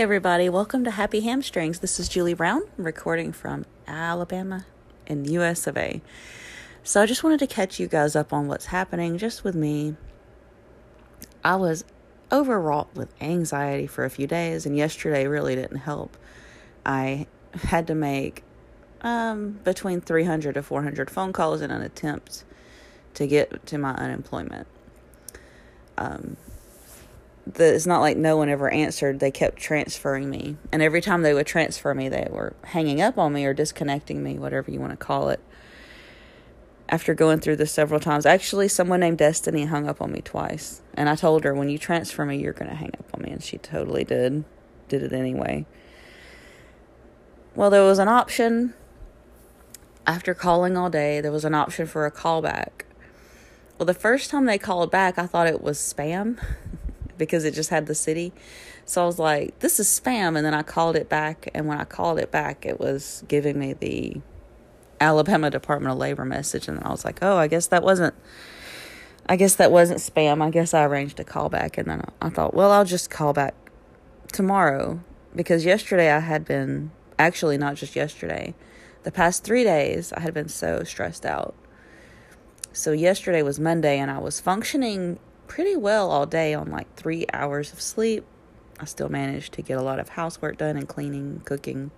Everybody, welcome to Happy Hamstrings. This is Julie Brown, recording from Alabama in the US of A. So, I just wanted to catch you guys up on what's happening just with me. I was overwrought with anxiety for a few days, and yesterday really didn't help. I had to make um, between 300 to 400 phone calls in an attempt to get to my unemployment. Um, the, it's not like no one ever answered. They kept transferring me. And every time they would transfer me, they were hanging up on me or disconnecting me, whatever you want to call it. After going through this several times, actually, someone named Destiny hung up on me twice. And I told her, when you transfer me, you're going to hang up on me. And she totally did. Did it anyway. Well, there was an option after calling all day, there was an option for a callback. Well, the first time they called back, I thought it was spam. Because it just had the city. So I was like, this is spam. And then I called it back. And when I called it back, it was giving me the Alabama Department of Labor message. And I was like, oh, I guess that wasn't. I guess that wasn't spam. I guess I arranged a call back. And then I thought, well, I'll just call back tomorrow. Because yesterday I had been, actually, not just yesterday, the past three days I had been so stressed out. So yesterday was Monday and I was functioning pretty well all day on like three hours of sleep. I still managed to get a lot of housework done and cleaning, cooking.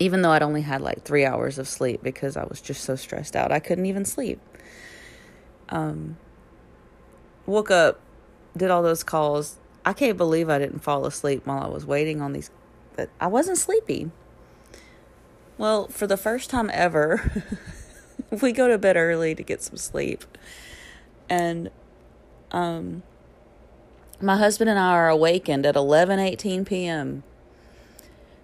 Even though I'd only had like three hours of sleep because I was just so stressed out, I couldn't even sleep. Um, woke up, did all those calls. I can't believe I didn't fall asleep while I was waiting on these. But I wasn't sleepy. Well, for the first time ever, we go to bed early to get some sleep and um my husband and I are awakened at 11:18 p.m.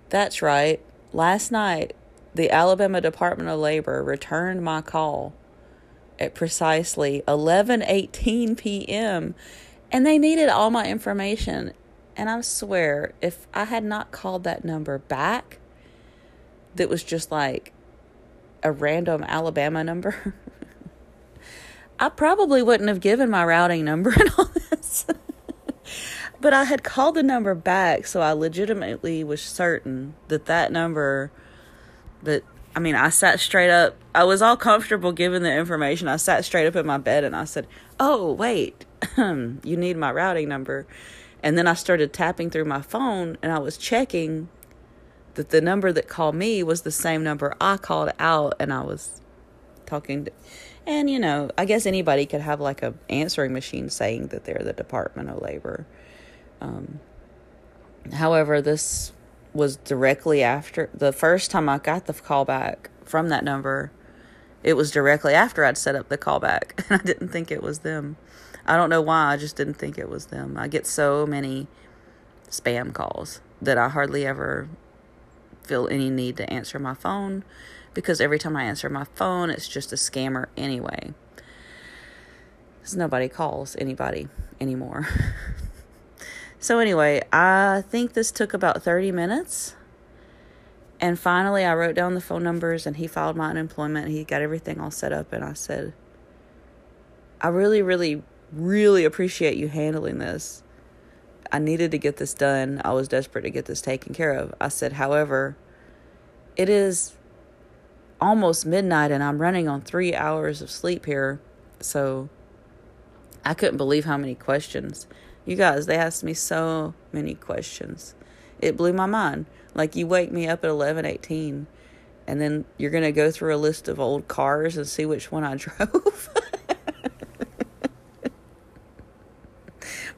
That's right. Last night, the Alabama Department of Labor returned my call at precisely 11:18 p.m. and they needed all my information. And I swear, if I had not called that number back, that was just like a random Alabama number, I probably wouldn't have given my routing number and all this. but I had called the number back, so I legitimately was certain that that number that I mean, I sat straight up. I was all comfortable giving the information. I sat straight up in my bed and I said, "Oh, wait. you need my routing number." And then I started tapping through my phone and I was checking that the number that called me was the same number I called out and I was talking to and you know, I guess anybody could have like a answering machine saying that they're the Department of Labor. Um, however, this was directly after the first time I got the call back from that number. It was directly after I'd set up the callback, and I didn't think it was them. I don't know why. I just didn't think it was them. I get so many spam calls that I hardly ever feel any need to answer my phone because every time I answer my phone, it's just a scammer anyway. Because nobody calls anybody anymore. so, anyway, I think this took about 30 minutes. And finally, I wrote down the phone numbers and he filed my unemployment. He got everything all set up. And I said, I really, really, really appreciate you handling this. I needed to get this done. I was desperate to get this taken care of. I said, however, it is almost midnight and I'm running on three hours of sleep here. So I couldn't believe how many questions. You guys, they asked me so many questions. It blew my mind. Like you wake me up at eleven eighteen and then you're gonna go through a list of old cars and see which one I drove.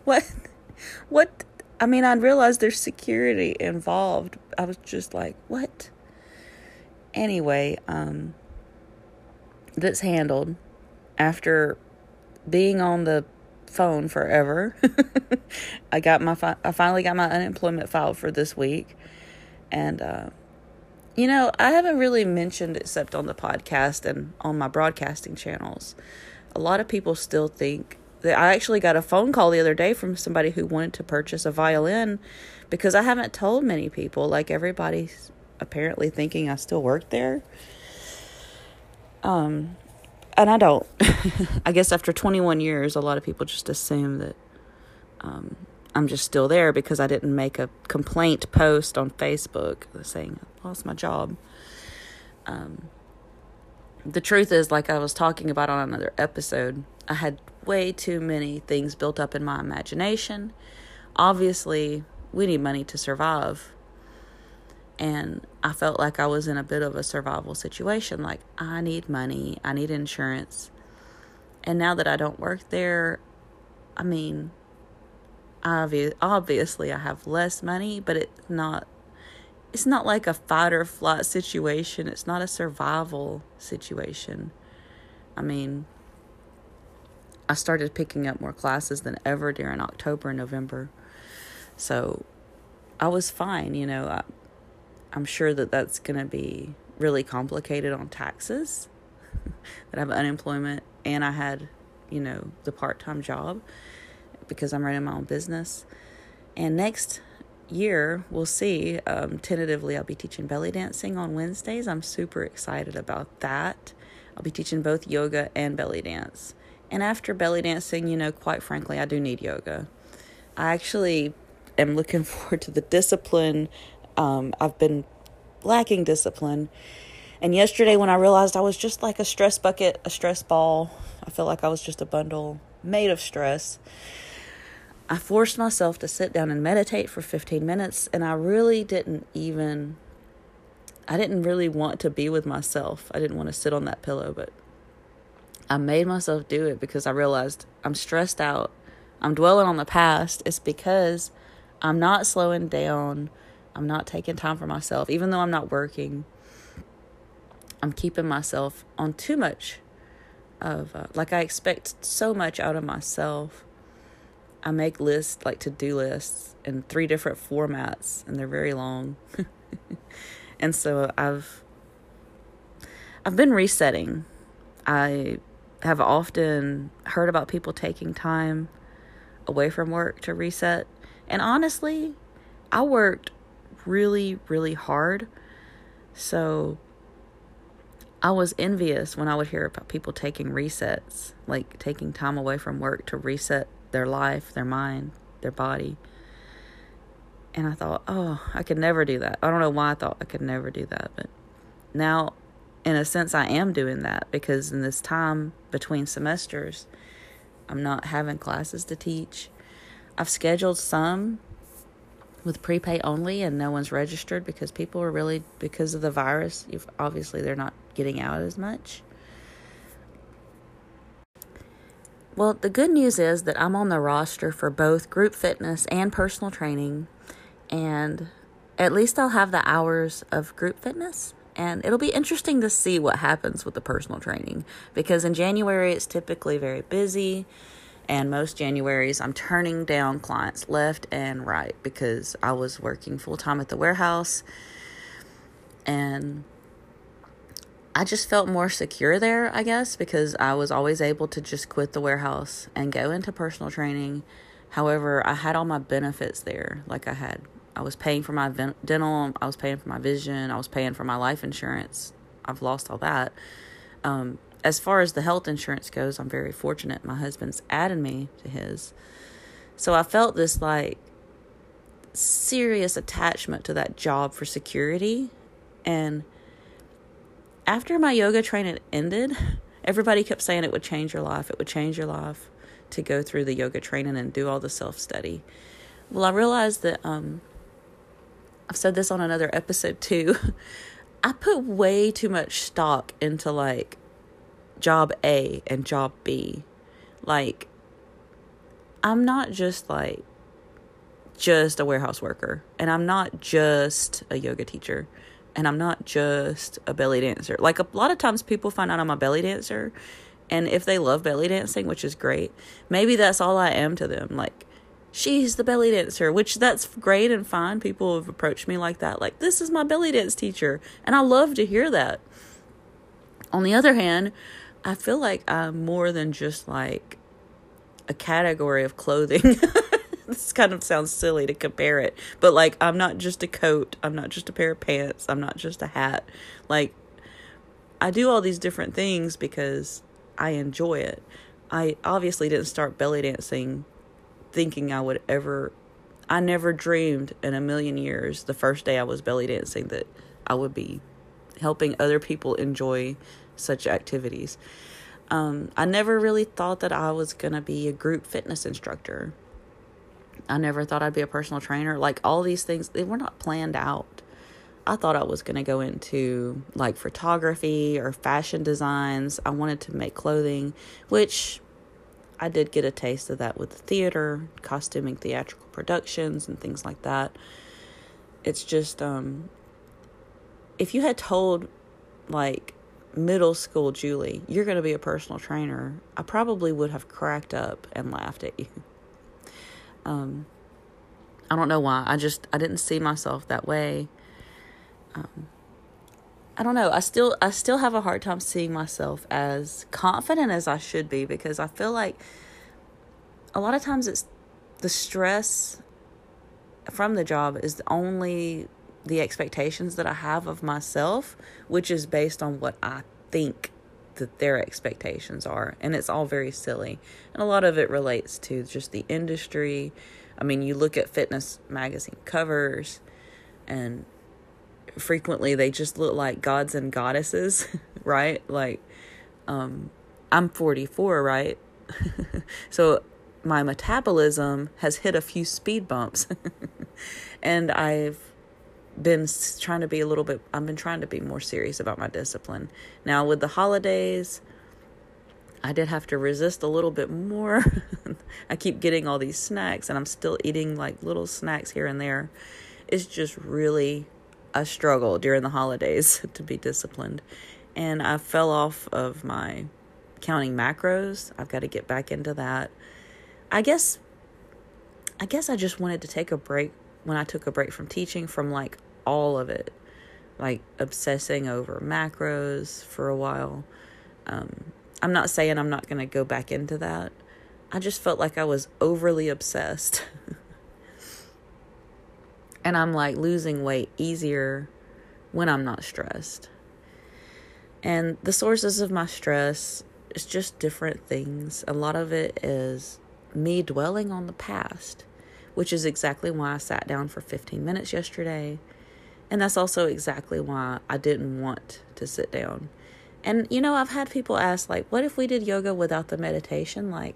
what what I mean I realized there's security involved. I was just like, what? Anyway, um, that's handled after being on the phone forever. I got my fi- I finally got my unemployment filed for this week, and uh, you know I haven't really mentioned except on the podcast and on my broadcasting channels. A lot of people still think that I actually got a phone call the other day from somebody who wanted to purchase a violin because I haven't told many people. Like everybody's apparently thinking I still work there. Um, and I don't. I guess after 21 years, a lot of people just assume that um, I'm just still there because I didn't make a complaint post on Facebook saying I lost my job. Um, the truth is, like I was talking about on another episode, I had way too many things built up in my imagination. Obviously, we need money to survive. And I felt like I was in a bit of a survival situation. Like, I need money, I need insurance. And now that I don't work there, I mean, obvi- obviously I have less money, but it's not it's not like a fight or flight situation. It's not a survival situation. I mean, I started picking up more classes than ever during October and November. So I was fine, you know. I, I'm sure that that's going to be really complicated on taxes that I have unemployment and I had, you know, the part time job because I'm running my own business. And next year, we'll see. Um, tentatively, I'll be teaching belly dancing on Wednesdays. I'm super excited about that. I'll be teaching both yoga and belly dance. And after belly dancing, you know, quite frankly, I do need yoga. I actually am looking forward to the discipline. Um, I've been lacking discipline. And yesterday, when I realized I was just like a stress bucket, a stress ball, I felt like I was just a bundle made of stress. I forced myself to sit down and meditate for 15 minutes, and I really didn't even, I didn't really want to be with myself. I didn't want to sit on that pillow, but I made myself do it because I realized I'm stressed out. I'm dwelling on the past. It's because I'm not slowing down. I'm not taking time for myself, even though I'm not working. I'm keeping myself on too much of, uh, like, I expect so much out of myself I make lists like to do lists in three different formats, and they're very long. and so I've I've been resetting. I have often heard about people taking time away from work to reset, and honestly, I worked really really hard. So I was envious when I would hear about people taking resets, like taking time away from work to reset their life, their mind, their body. And I thought, oh, I could never do that. I don't know why I thought I could never do that, but now, in a sense, I am doing that because in this time between semesters, I'm not having classes to teach. I've scheduled some with prepay only, and no one's registered because people are really, because of the virus, obviously they're not getting out as much. Well, the good news is that I'm on the roster for both group fitness and personal training, and at least I'll have the hours of group fitness. And it'll be interesting to see what happens with the personal training because in January it's typically very busy, and most Januaries I'm turning down clients left and right because I was working full time at the warehouse and I just felt more secure there, I guess, because I was always able to just quit the warehouse and go into personal training. However, I had all my benefits there. Like I had, I was paying for my dental, I was paying for my vision, I was paying for my life insurance. I've lost all that. Um, as far as the health insurance goes, I'm very fortunate. My husband's added me to his. So I felt this like serious attachment to that job for security. And after my yoga training ended, everybody kept saying it would change your life. It would change your life to go through the yoga training and do all the self study. Well, I realized that um, I've said this on another episode too. I put way too much stock into like job A and job B. Like, I'm not just like just a warehouse worker, and I'm not just a yoga teacher and I'm not just a belly dancer. Like a lot of times people find out I'm a belly dancer and if they love belly dancing, which is great, maybe that's all I am to them. Like she's the belly dancer, which that's great and fine. People have approached me like that. Like this is my belly dance teacher, and I love to hear that. On the other hand, I feel like I'm more than just like a category of clothing. this kind of sounds silly to compare it, but like I'm not just a coat, I'm not just a pair of pants, I'm not just a hat. Like I do all these different things because I enjoy it. I obviously didn't start belly dancing thinking I would ever I never dreamed in a million years the first day I was belly dancing that I would be helping other people enjoy such activities. Um, I never really thought that I was going to be a group fitness instructor. I never thought I'd be a personal trainer. Like all these things, they were not planned out. I thought I was going to go into like photography or fashion designs. I wanted to make clothing, which I did get a taste of that with the theater, costuming theatrical productions and things like that. It's just um if you had told like middle school Julie, you're going to be a personal trainer, I probably would have cracked up and laughed at you. Um, I don't know why. I just I didn't see myself that way. Um, I don't know. I still I still have a hard time seeing myself as confident as I should be because I feel like a lot of times it's the stress from the job is the only the expectations that I have of myself, which is based on what I think that their expectations are. And it's all very silly. And a lot of it relates to just the industry. I mean, you look at fitness magazine covers, and frequently they just look like gods and goddesses, right? Like, um, I'm 44, right? so my metabolism has hit a few speed bumps. and I've been trying to be a little bit I've been trying to be more serious about my discipline. Now with the holidays, I did have to resist a little bit more. I keep getting all these snacks and I'm still eating like little snacks here and there. It's just really a struggle during the holidays to be disciplined. And I fell off of my counting macros. I've got to get back into that. I guess I guess I just wanted to take a break when I took a break from teaching from like all of it, like obsessing over macros for a while. Um, I'm not saying I'm not going to go back into that. I just felt like I was overly obsessed. and I'm like losing weight easier when I'm not stressed. And the sources of my stress is just different things. A lot of it is me dwelling on the past, which is exactly why I sat down for 15 minutes yesterday and that's also exactly why I didn't want to sit down. And you know, I've had people ask like, "What if we did yoga without the meditation?" Like,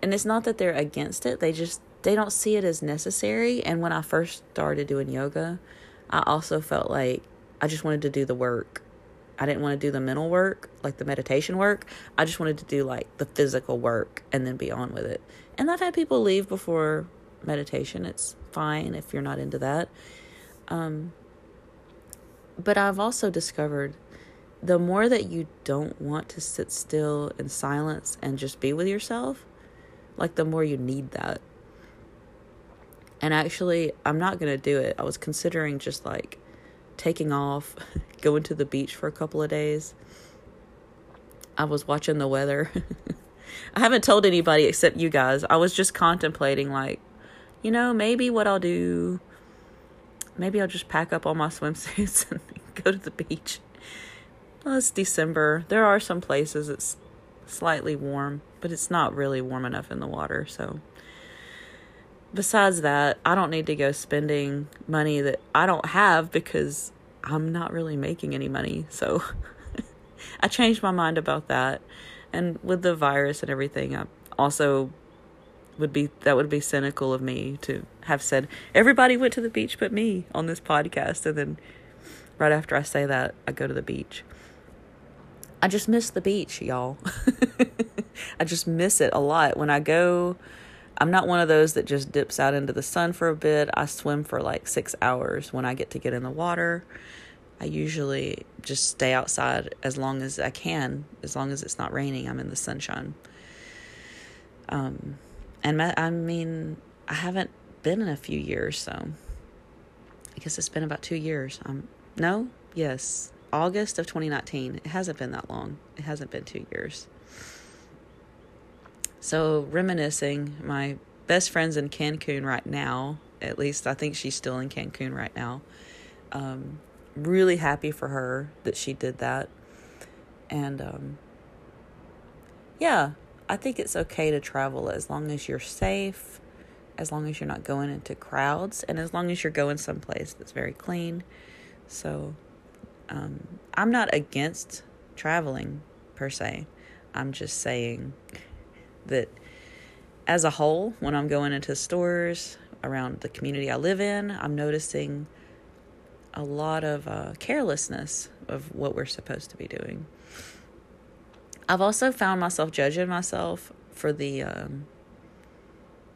and it's not that they're against it. They just they don't see it as necessary. And when I first started doing yoga, I also felt like I just wanted to do the work. I didn't want to do the mental work, like the meditation work. I just wanted to do like the physical work and then be on with it. And I've had people leave before meditation. It's fine if you're not into that. Um, but I've also discovered the more that you don't want to sit still in silence and just be with yourself, like the more you need that. And actually, I'm not going to do it. I was considering just like taking off, going to the beach for a couple of days. I was watching the weather. I haven't told anybody except you guys. I was just contemplating, like, you know, maybe what I'll do maybe I'll just pack up all my swimsuits and go to the beach. Well, it's December. There are some places it's slightly warm, but it's not really warm enough in the water. So, besides that, I don't need to go spending money that I don't have because I'm not really making any money. So, I changed my mind about that. And with the virus and everything, I also would be that would be cynical of me to have said everybody went to the beach but me on this podcast and then right after I say that I go to the beach. I just miss the beach, y'all. I just miss it a lot when I go I'm not one of those that just dips out into the sun for a bit. I swim for like 6 hours when I get to get in the water. I usually just stay outside as long as I can, as long as it's not raining. I'm in the sunshine. Um and I mean, I haven't been in a few years, so I guess it's been about two years. Um, no, yes, August of 2019. It hasn't been that long. It hasn't been two years. So reminiscing, my best friend's in Cancun right now. At least I think she's still in Cancun right now. Um, really happy for her that she did that, and um, yeah, I think it's okay to travel as long as you're safe as long as you're not going into crowds and as long as you're going someplace that's very clean. So um, I'm not against traveling per se. I'm just saying that as a whole, when I'm going into stores around the community I live in, I'm noticing a lot of uh, carelessness of what we're supposed to be doing. I've also found myself judging myself for the um,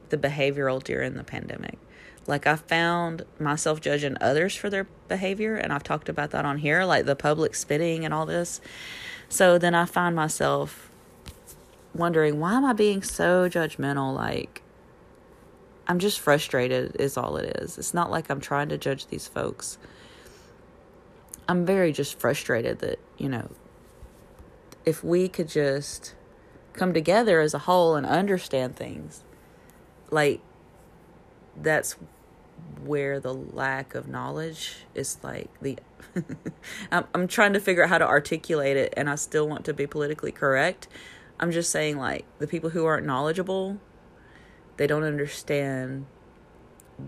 the behavioral during the pandemic. Like I found myself judging others for their behavior, and I've talked about that on here, like the public spitting and all this. So then I find myself wondering why am I being so judgmental? Like I'm just frustrated, is all it is. It's not like I'm trying to judge these folks. I'm very just frustrated that, you know, if we could just come together as a whole and understand things, like that's where the lack of knowledge is like the I'm, I'm trying to figure out how to articulate it and I still want to be politically correct. I'm just saying like the people who aren't knowledgeable they don't understand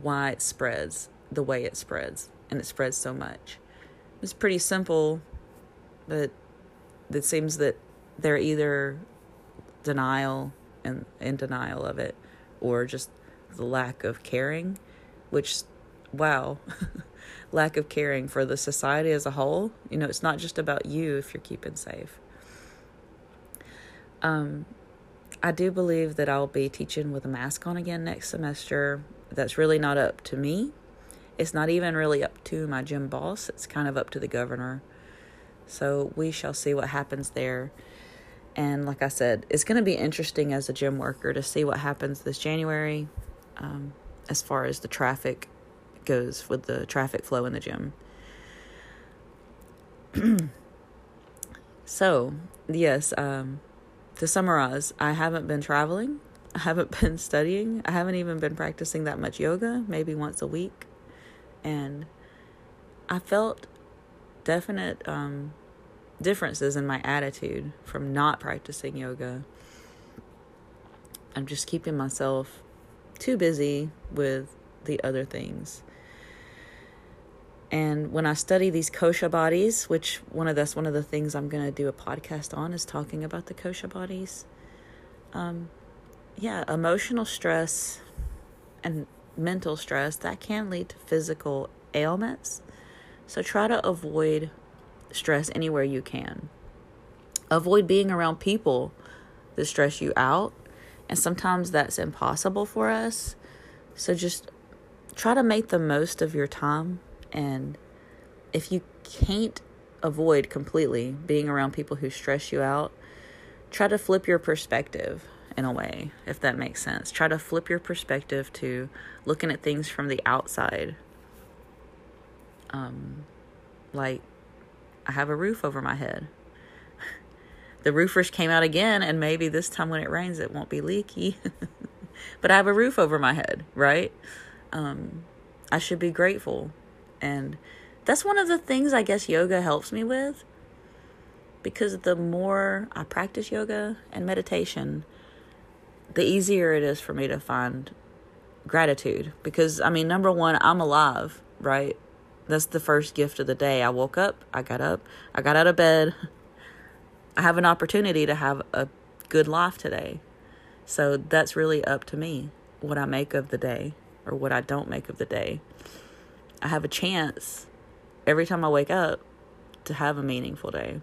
why it spreads the way it spreads and it spreads so much. It's pretty simple, but it seems that they're either denial and in denial of it or just the lack of caring, which wow, lack of caring for the society as a whole. You know, it's not just about you if you're keeping safe. Um, I do believe that I'll be teaching with a mask on again next semester. That's really not up to me. It's not even really up to my gym boss. It's kind of up to the governor. So we shall see what happens there. And like I said, it's going to be interesting as a gym worker to see what happens this January um, as far as the traffic goes with the traffic flow in the gym. so, yes, um, to summarize, I haven't been traveling. I haven't been studying. I haven't even been practicing that much yoga, maybe once a week. And I felt definite um, differences in my attitude from not practicing yoga. I'm just keeping myself too busy with the other things. And when I study these kosha bodies, which one of that's one of the things I'm gonna do a podcast on is talking about the kosha bodies. Um, yeah, emotional stress and mental stress that can lead to physical ailments. So try to avoid stress anywhere you can. Avoid being around people that stress you out, and sometimes that's impossible for us. So just try to make the most of your time and if you can't avoid completely being around people who stress you out, try to flip your perspective in a way, if that makes sense. Try to flip your perspective to looking at things from the outside. Um, like, I have a roof over my head. the roofers came out again, and maybe this time when it rains, it won't be leaky. but I have a roof over my head, right? Um, I should be grateful and that's one of the things I guess yoga helps me with. Because the more I practice yoga and meditation, the easier it is for me to find gratitude. Because, I mean, number one, I'm alive, right? That's the first gift of the day. I woke up, I got up, I got out of bed. I have an opportunity to have a good life today. So that's really up to me what I make of the day or what I don't make of the day. I have a chance every time I wake up to have a meaningful day.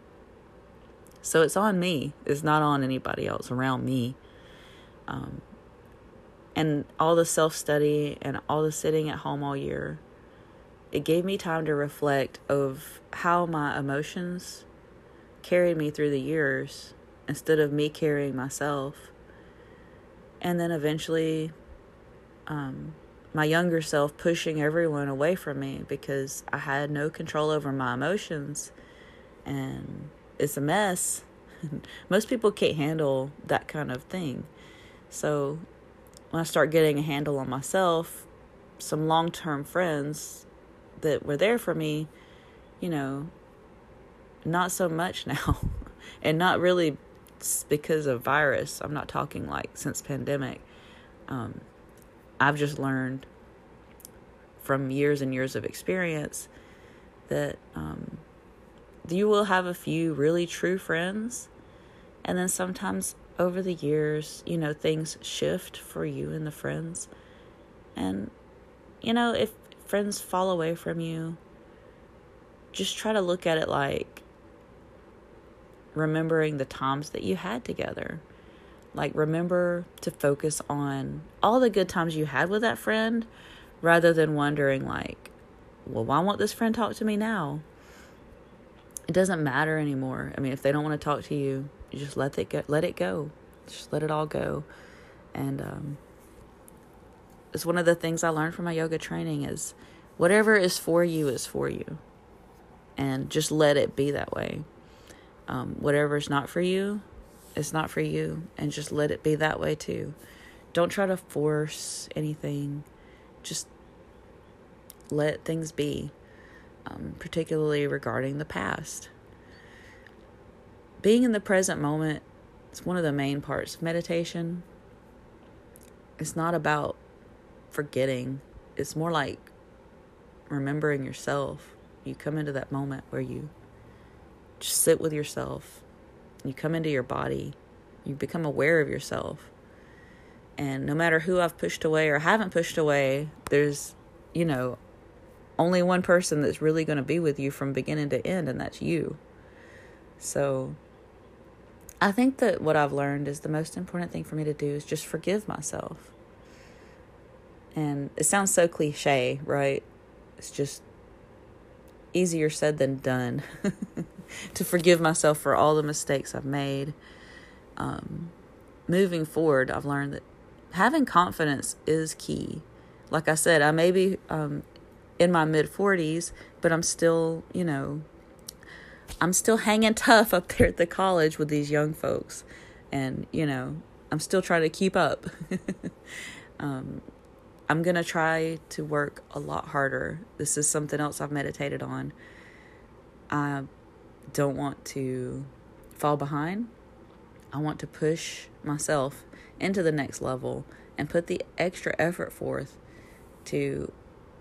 So it's on me. It's not on anybody else around me. Um, and all the self study and all the sitting at home all year, it gave me time to reflect of how my emotions carried me through the years instead of me carrying myself. And then eventually, um, my younger self pushing everyone away from me because I had no control over my emotions and it's a mess. Most people can't handle that kind of thing. So when I start getting a handle on myself, some long term friends that were there for me, you know, not so much now. and not really because of virus. I'm not talking like since pandemic. Um, I've just learned from years and years of experience that um, you will have a few really true friends. And then sometimes over the years, you know, things shift for you and the friends. And, you know, if friends fall away from you, just try to look at it like remembering the times that you had together. Like, remember to focus on all the good times you had with that friend rather than wondering, like, well, why won't this friend talk to me now? It doesn't matter anymore. I mean, if they don't want to talk to you, you just let it go. Let it go. Just let it all go. And um, it's one of the things I learned from my yoga training is whatever is for you is for you, and just let it be that way. Um, whatever is not for you, it's not for you, and just let it be that way too. Don't try to force anything. Just let things be, um, particularly regarding the past. Being in the present moment is one of the main parts of meditation. It's not about forgetting, it's more like remembering yourself. You come into that moment where you just sit with yourself, you come into your body, you become aware of yourself. And no matter who I've pushed away or haven't pushed away, there's, you know, only one person that's really going to be with you from beginning to end, and that's you. So I think that what I've learned is the most important thing for me to do is just forgive myself. And it sounds so cliche, right? It's just easier said than done to forgive myself for all the mistakes I've made. Um, moving forward, I've learned that having confidence is key. Like I said, I may be um, in my mid 40s, but I'm still, you know, I'm still hanging tough up there at the college with these young folks. And, you know, I'm still trying to keep up. um, I'm going to try to work a lot harder. This is something else I've meditated on. I don't want to fall behind. I want to push myself into the next level and put the extra effort forth to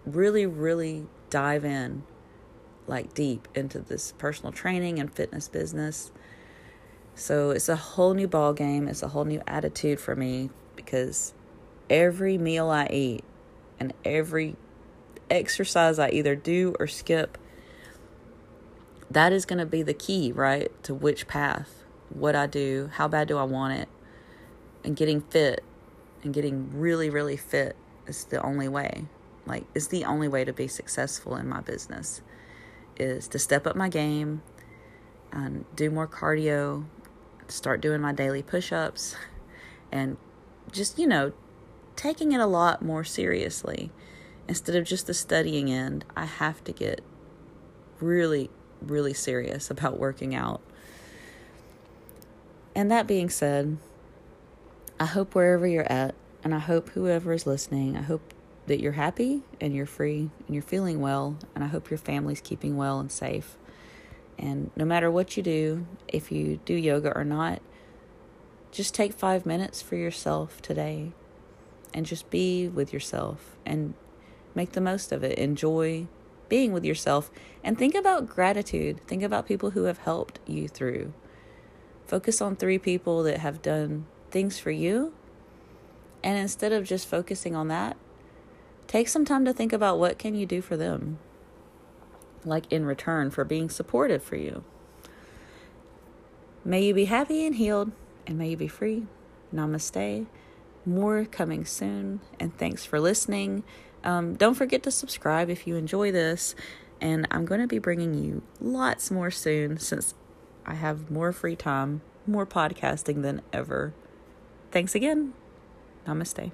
really, really dive in like deep into this personal training and fitness business. So it's a whole new ball game. It's a whole new attitude for me because every meal I eat and every exercise I either do or skip that is going to be the key, right? To which path, what I do, how bad do I want it, and getting fit and getting really, really fit is the only way like is the only way to be successful in my business is to step up my game and do more cardio start doing my daily push-ups and just you know taking it a lot more seriously instead of just the studying end i have to get really really serious about working out and that being said i hope wherever you're at and i hope whoever is listening i hope that you're happy and you're free and you're feeling well. And I hope your family's keeping well and safe. And no matter what you do, if you do yoga or not, just take five minutes for yourself today and just be with yourself and make the most of it. Enjoy being with yourself and think about gratitude. Think about people who have helped you through. Focus on three people that have done things for you. And instead of just focusing on that, Take some time to think about what can you do for them, like in return for being supportive for you. May you be happy and healed, and may you be free. Namaste. More coming soon, and thanks for listening. Um, don't forget to subscribe if you enjoy this, and I'm going to be bringing you lots more soon since I have more free time, more podcasting than ever. Thanks again. Namaste.